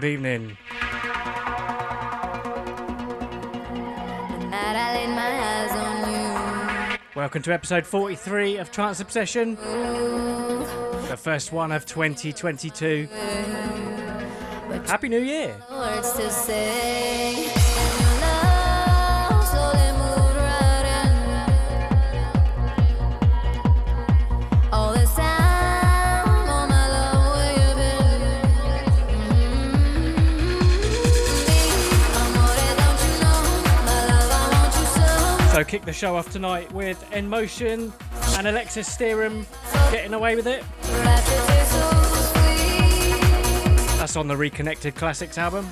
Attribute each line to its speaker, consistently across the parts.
Speaker 1: Good evening. Welcome to episode 43 of Trance Obsession, the first one of 2022. Happy New Year! So kick the show off tonight with En Motion and Alexis Steeram getting away with it. That's on the Reconnected Classics album.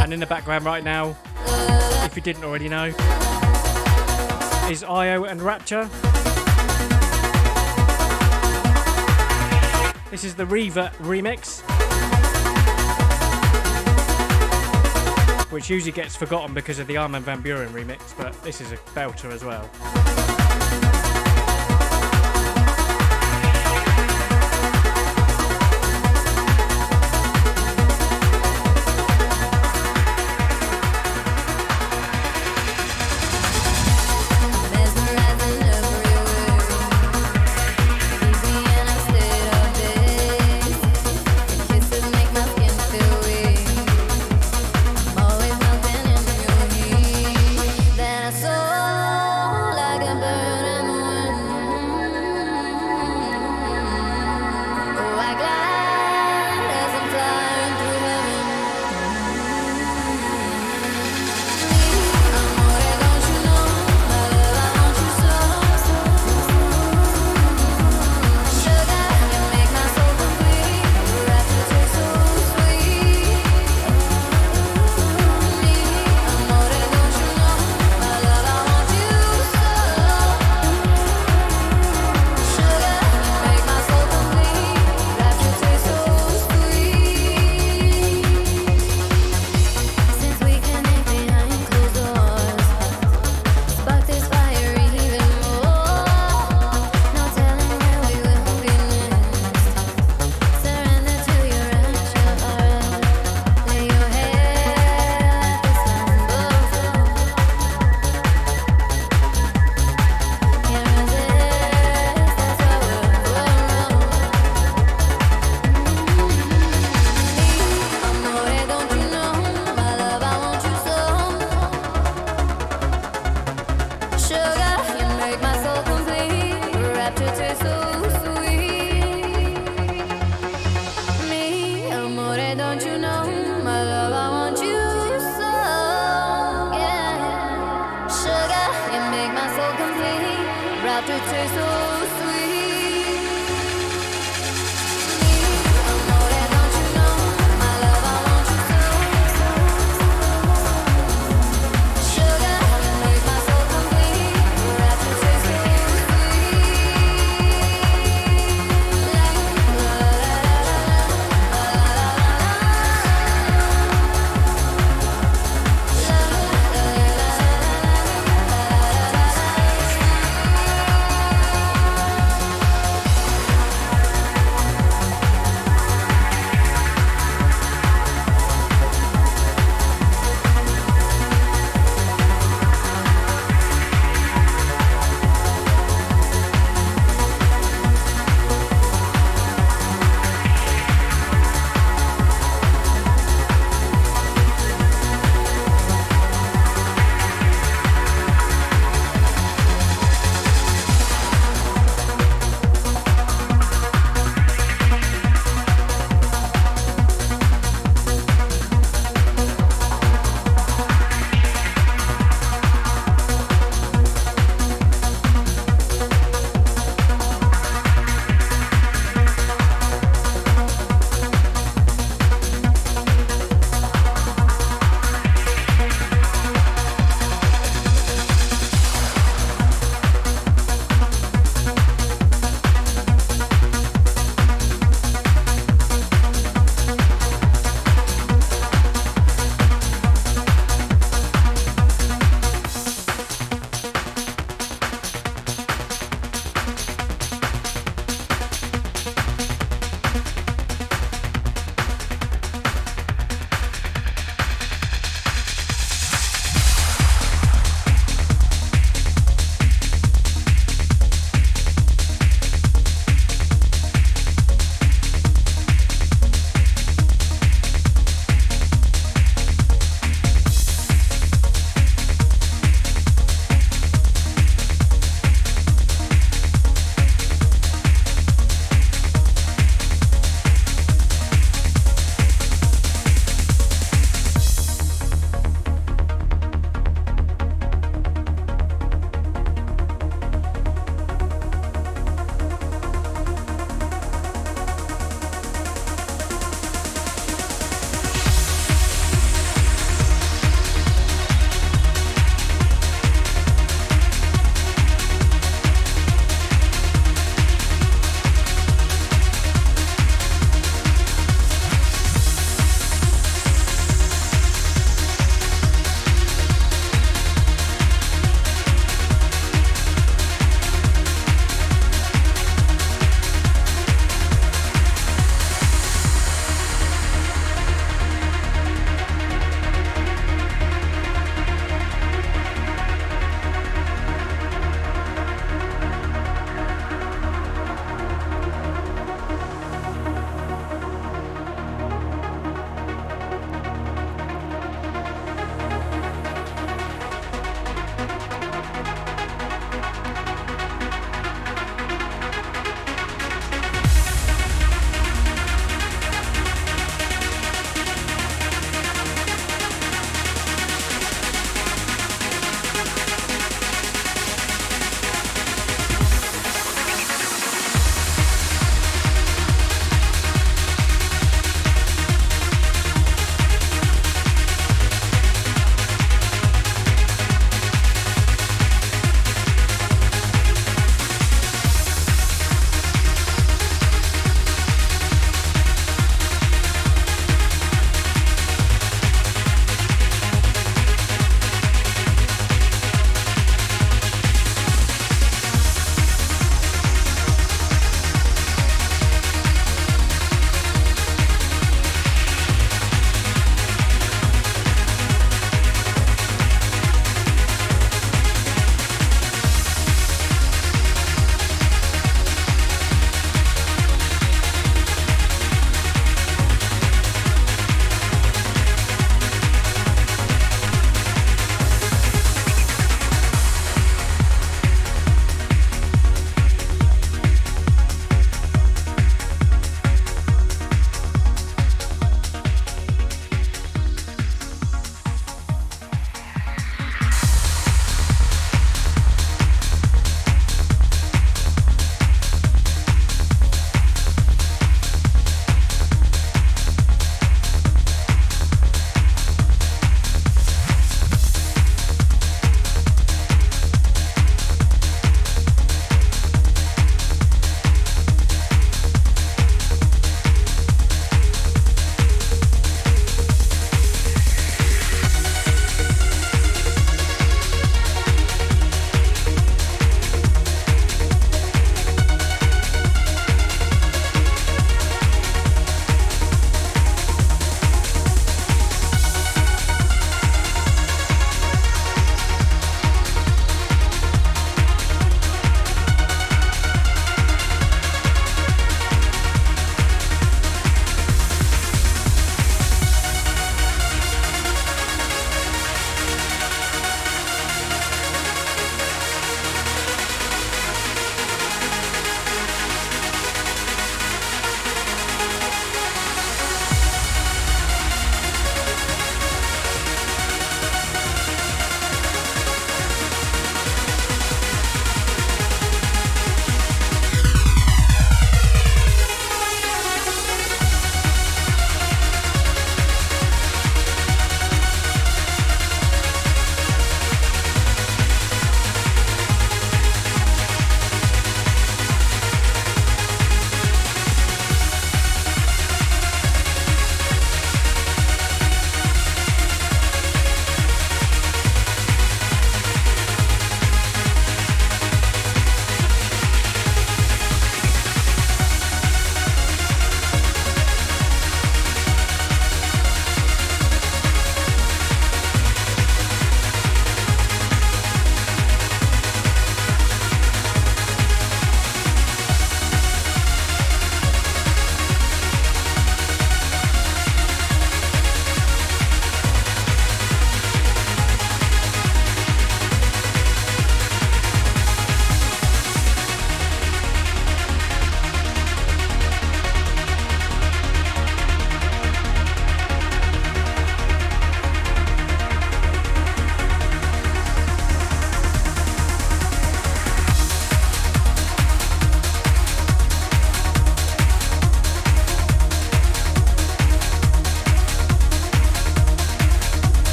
Speaker 1: And in the background right now, if you didn't already know, is iiO and Rapture. This is the Riva remix. Which usually gets forgotten because of the Armin van Buuren remix, but this is a belter as well.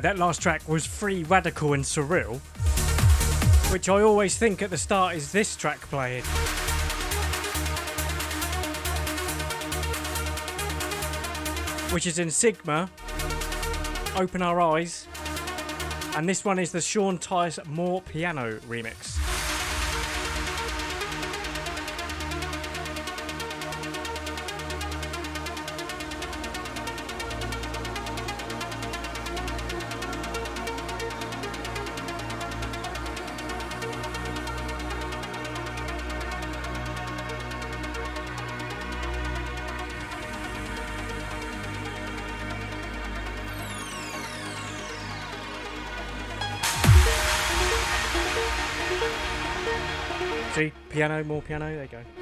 Speaker 2: That last track was Free Radical and Surreal, which I always think at the start is this track playing. Which is Insigma, Open Our Eyes, and this one is the Sean Tyas More Piano remix. Piano, more piano, there you go.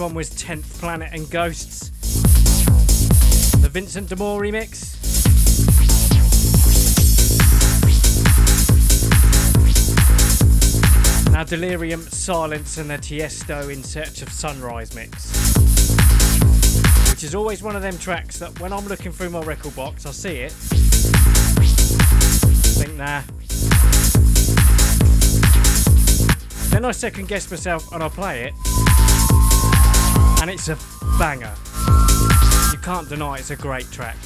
Speaker 1: One was 10th Planet and Ghosts. The Vincent de Moor remix. Now Delirium, Silence and the Tiesto in Search of Sunrise mix. Which is always one of them tracks that when I'm looking through my record box, I see it. Think, nah. Then I second guess myself and I play it. And it's a banger. You can't deny it's a great track.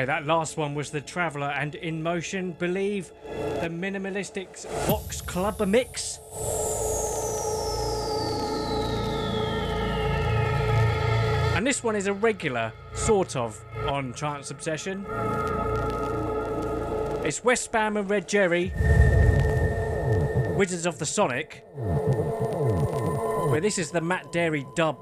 Speaker 2: Okay, that last one was the Traveller and In Motion. Believe the Minimalistix Vox Club mix. And this one is a regular, sort of, on Trance Obsession. It's Westbam and Red Jerry, Wizards of the Sonic, where this is the Matt Darey dub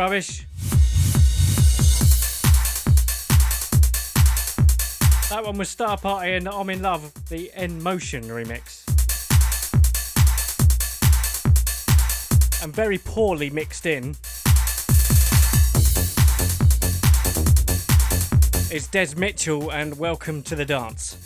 Speaker 2: rubbish. That one was Star Party and I'm in Love, the N Motion remix. And very poorly mixed in is Des Mitchell and Welcome to the Dance.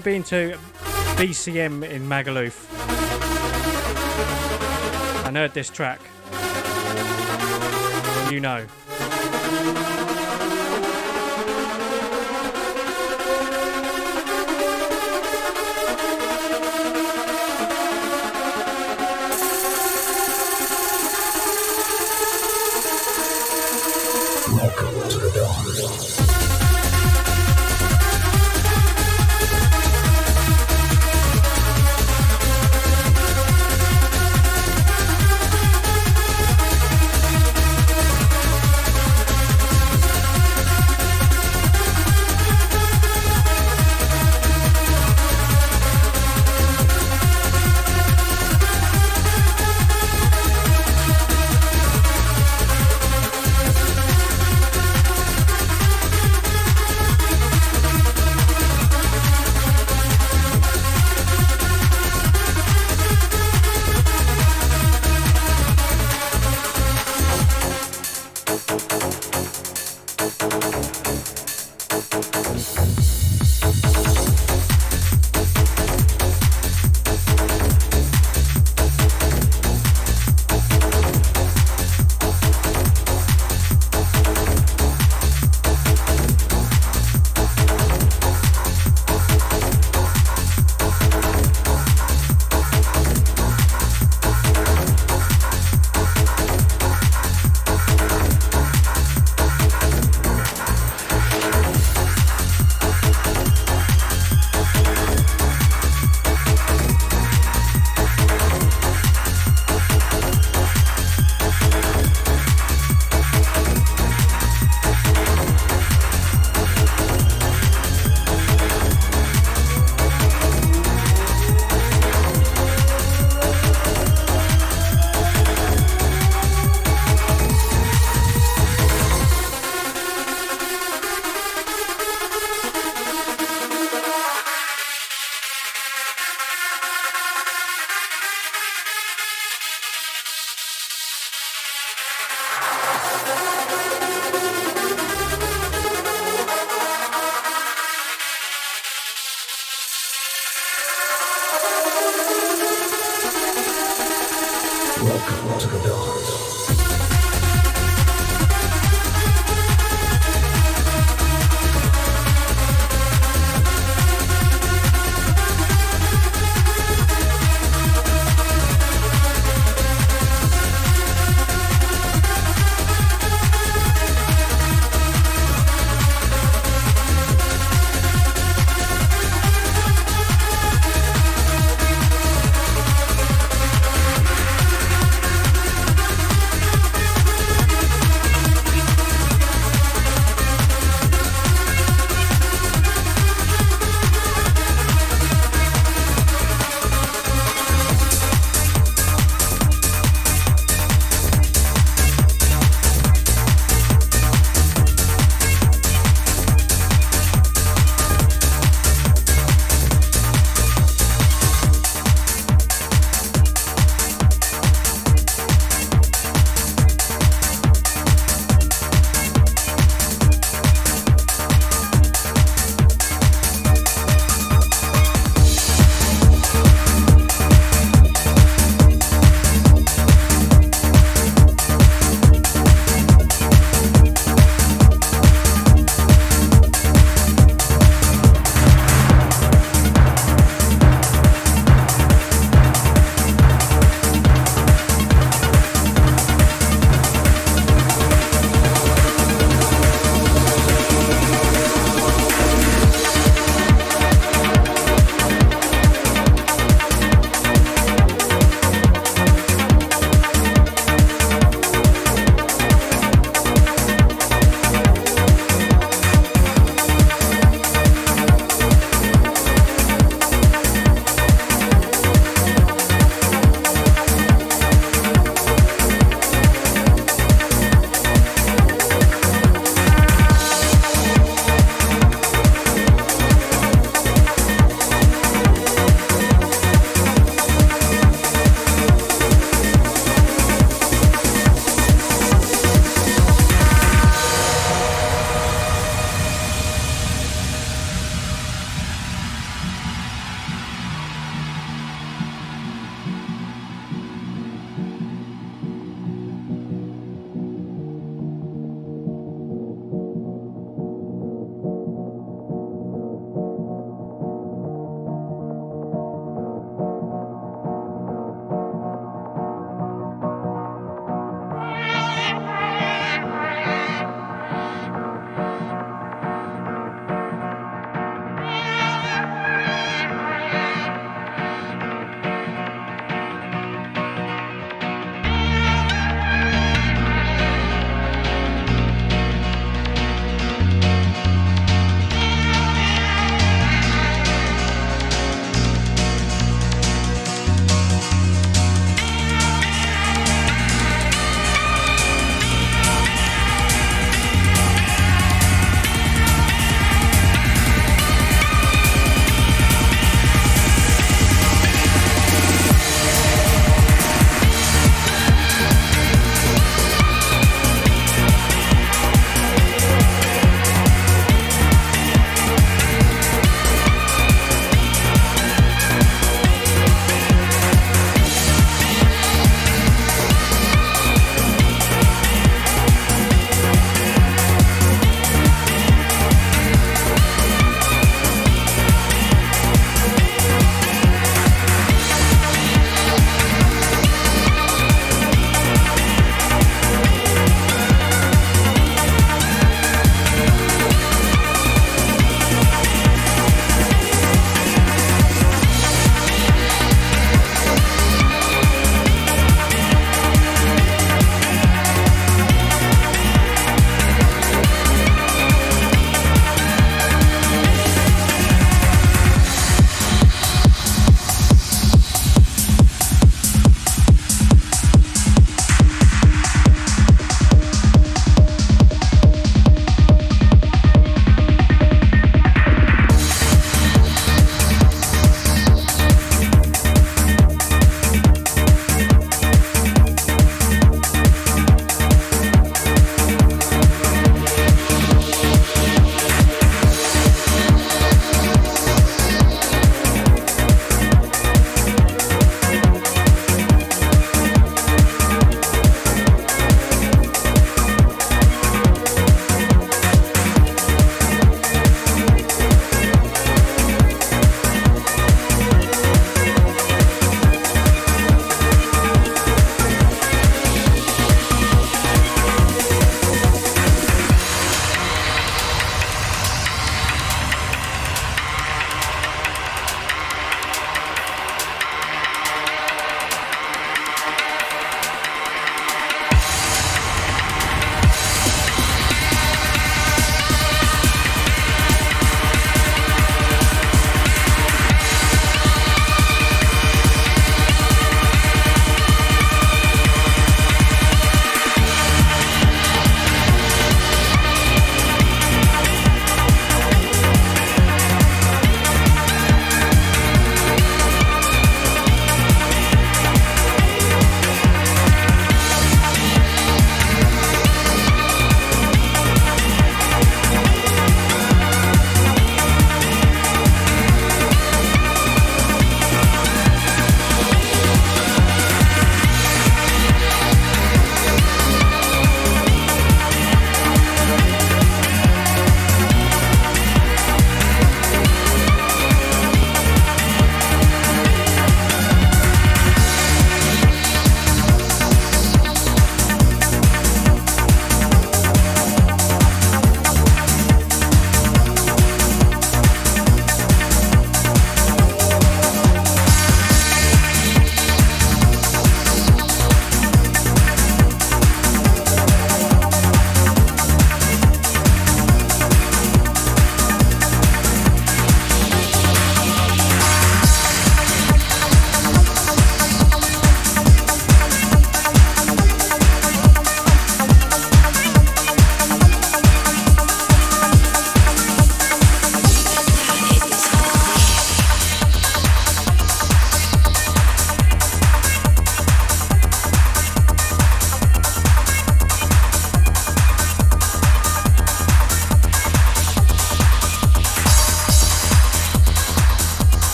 Speaker 2: Ever been to BCM in Magaluf and heard this track, you know.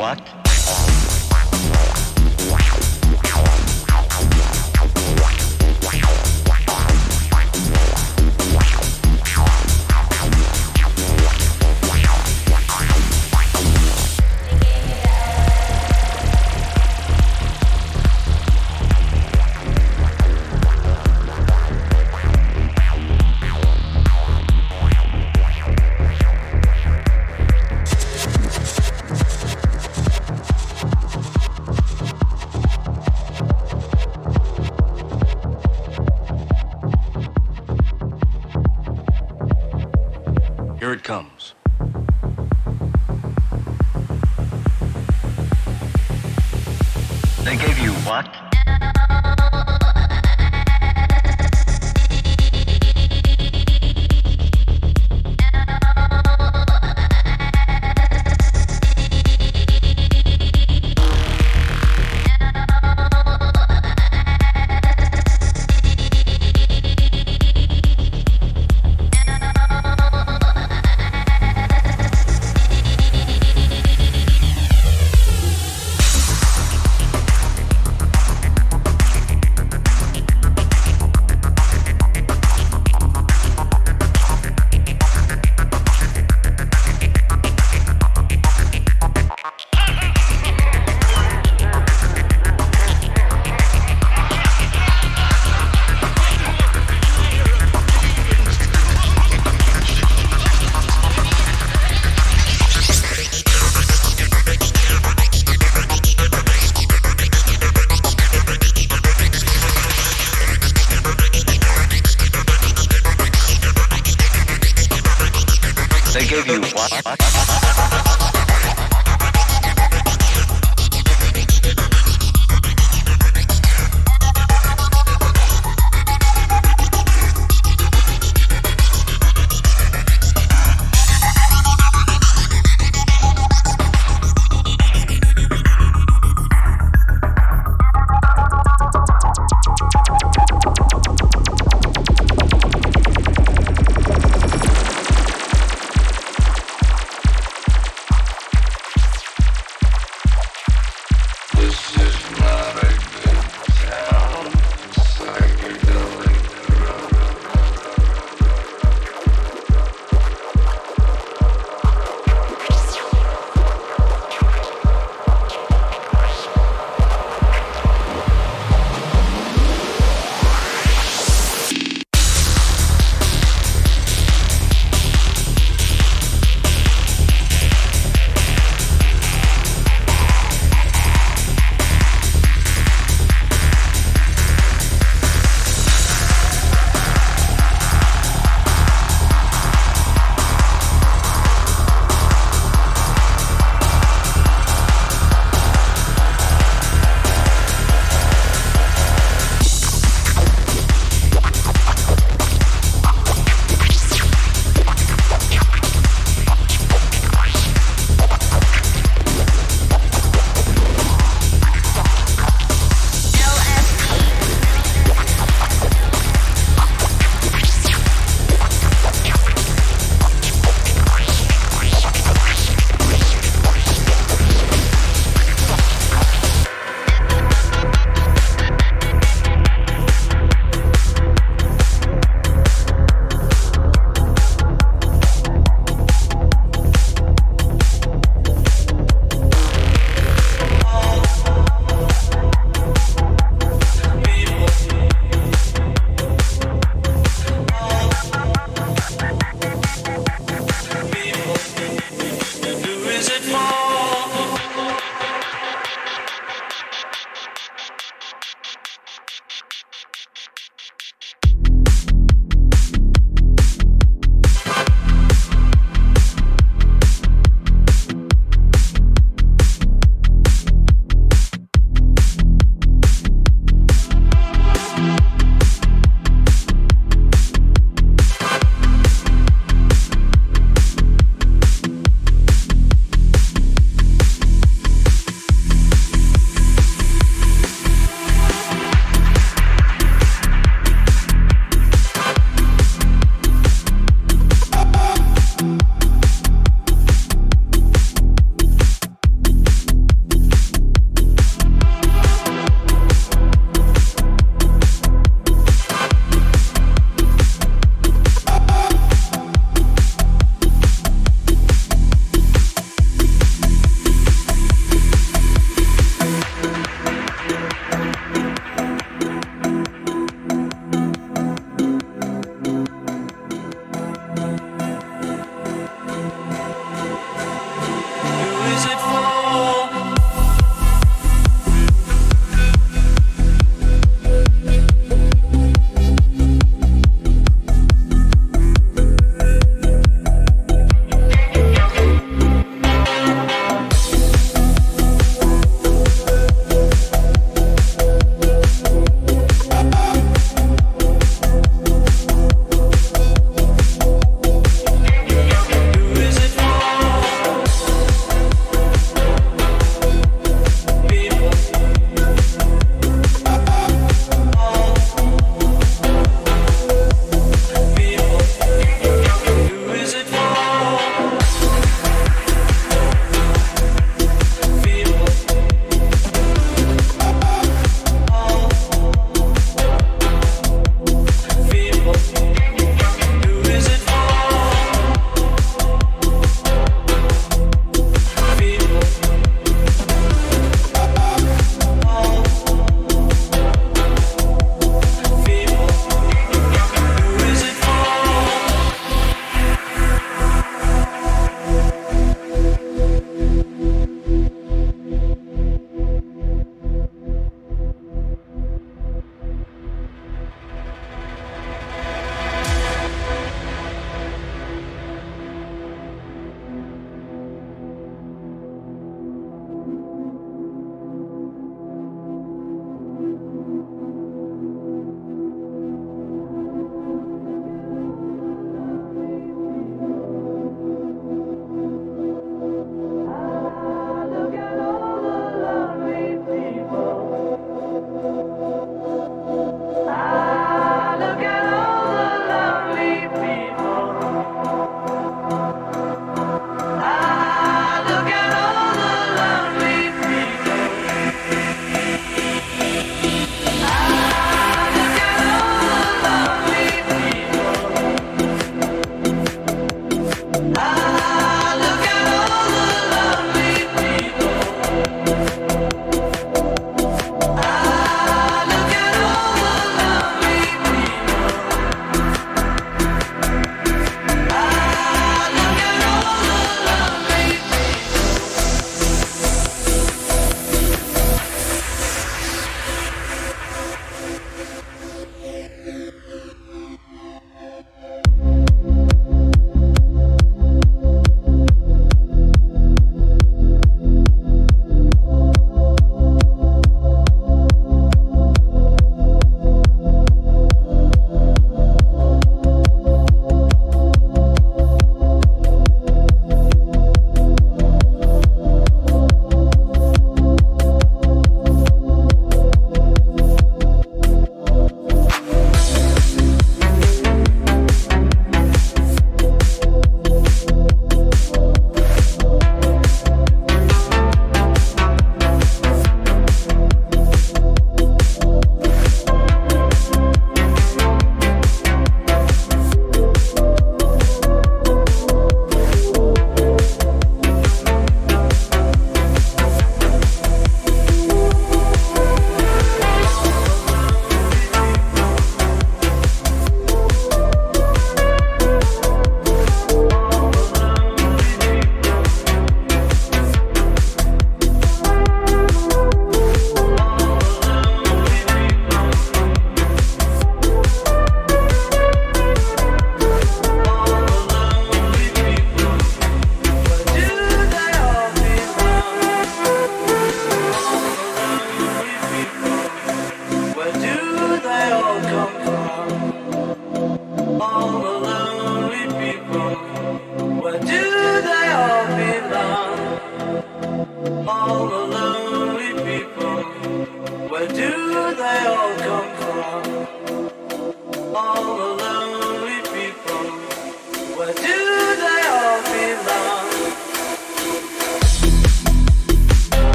Speaker 3: What?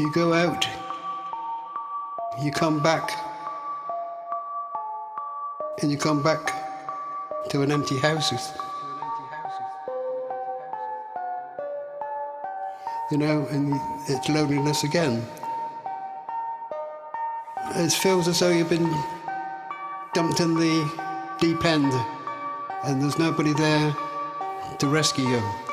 Speaker 3: You
Speaker 4: go out, you come back, and you come back to an empty house. You know, and it's loneliness again. It feels as though you've been dumped in the deep end and there's nobody there to rescue you.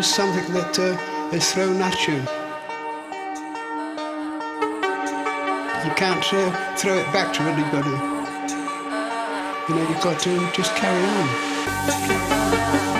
Speaker 4: Just something that uh, is thrown at you. You can't uh, throw it back to anybody. You know, you've got to just carry on.
Speaker 5: Thank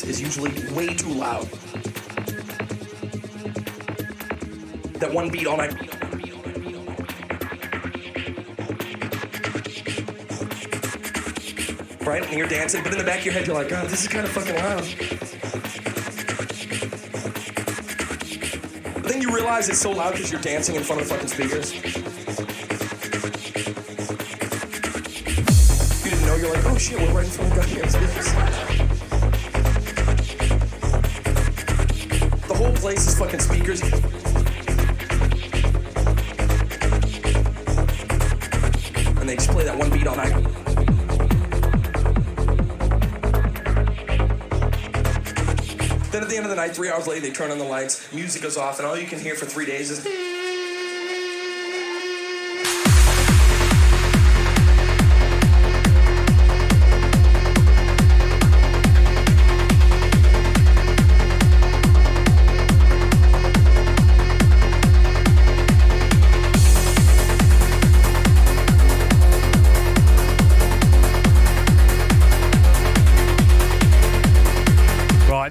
Speaker 6: the
Speaker 7: clubs is usually way too loud. That one beat all night. right? And you're dancing, but in the back of your head, you're like, oh, this is kind of fucking loud. But then you realize it's so loud because you're dancing in front of the fucking speakers. You didn't know, you're like, oh shit, we're right in front of goddamn speakers. Speakers. And they just play that one beat all night. Then at the end of the night, three hours later, they turn on the lights, music goes off, and all you can hear for three days is.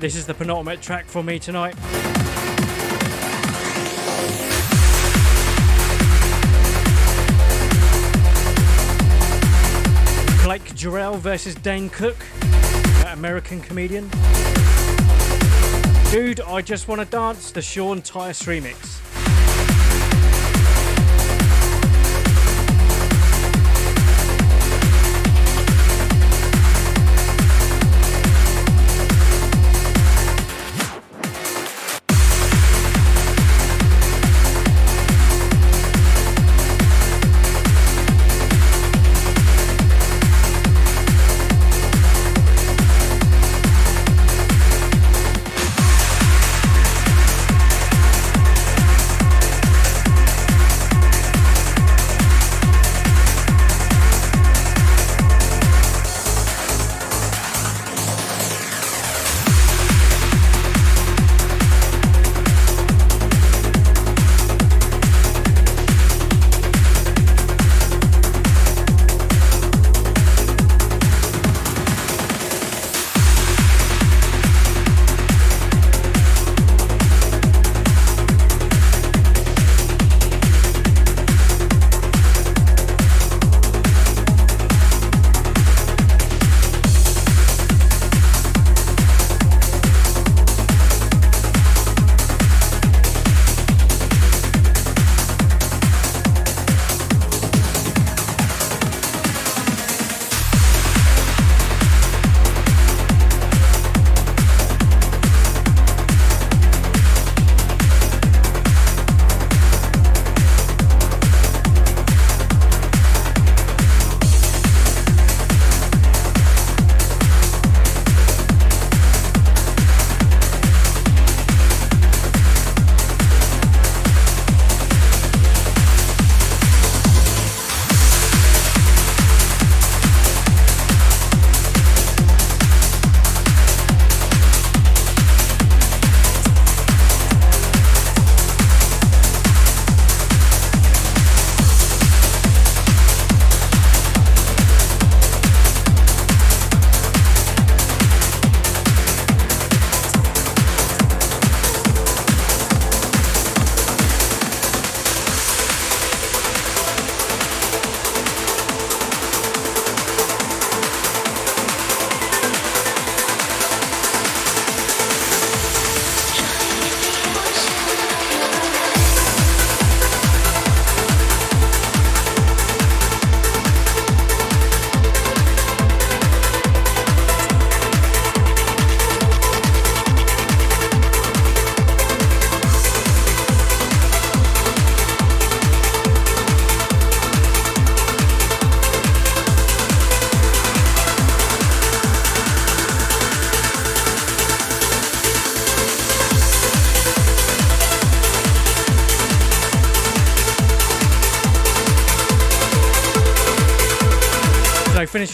Speaker 2: This is the penultimate track for me tonight. Blake Jarrell versus Dane Cook, that American comedian. Dude, I just want to dance the Sean Tyas remix.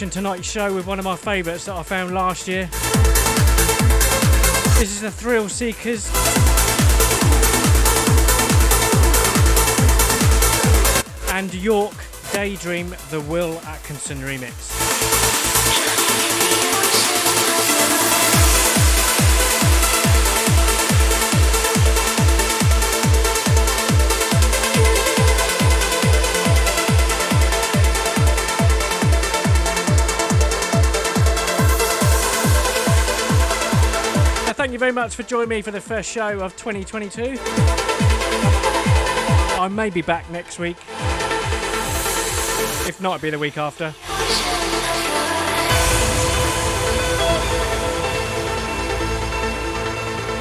Speaker 2: Finishing tonight's show with one of my favourites that I found last year. This is the Thrillseekers. And York Daydream, the Will Atkinson remix. Very much for joining me for the first show of 2022. I may be back next week. If not, it'll be the week after.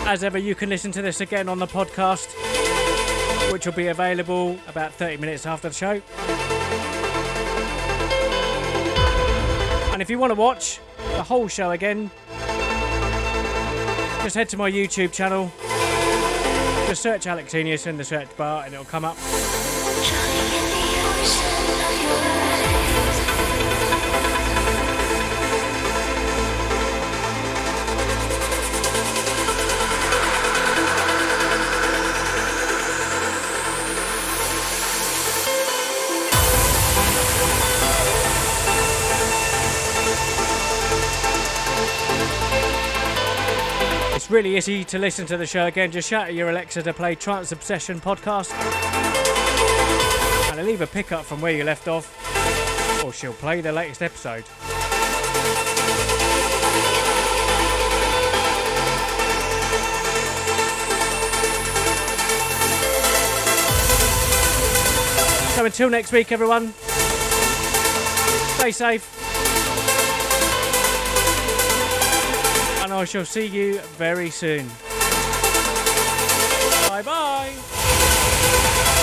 Speaker 2: As ever, you can listen to this again on the podcast, which will be available about 30 minutes after the show. And if you want to watch the whole show again, just head to my YouTube channel. Just search Alex Genius in the search bar and it'll come up. Really easy to listen to the show again. Just shout at your Alexa to play Trance Obsession podcast. And it'll either pick up from where you left off or she'll play the latest episode. So until next week, everyone, stay safe. I shall see you very soon. Bye bye.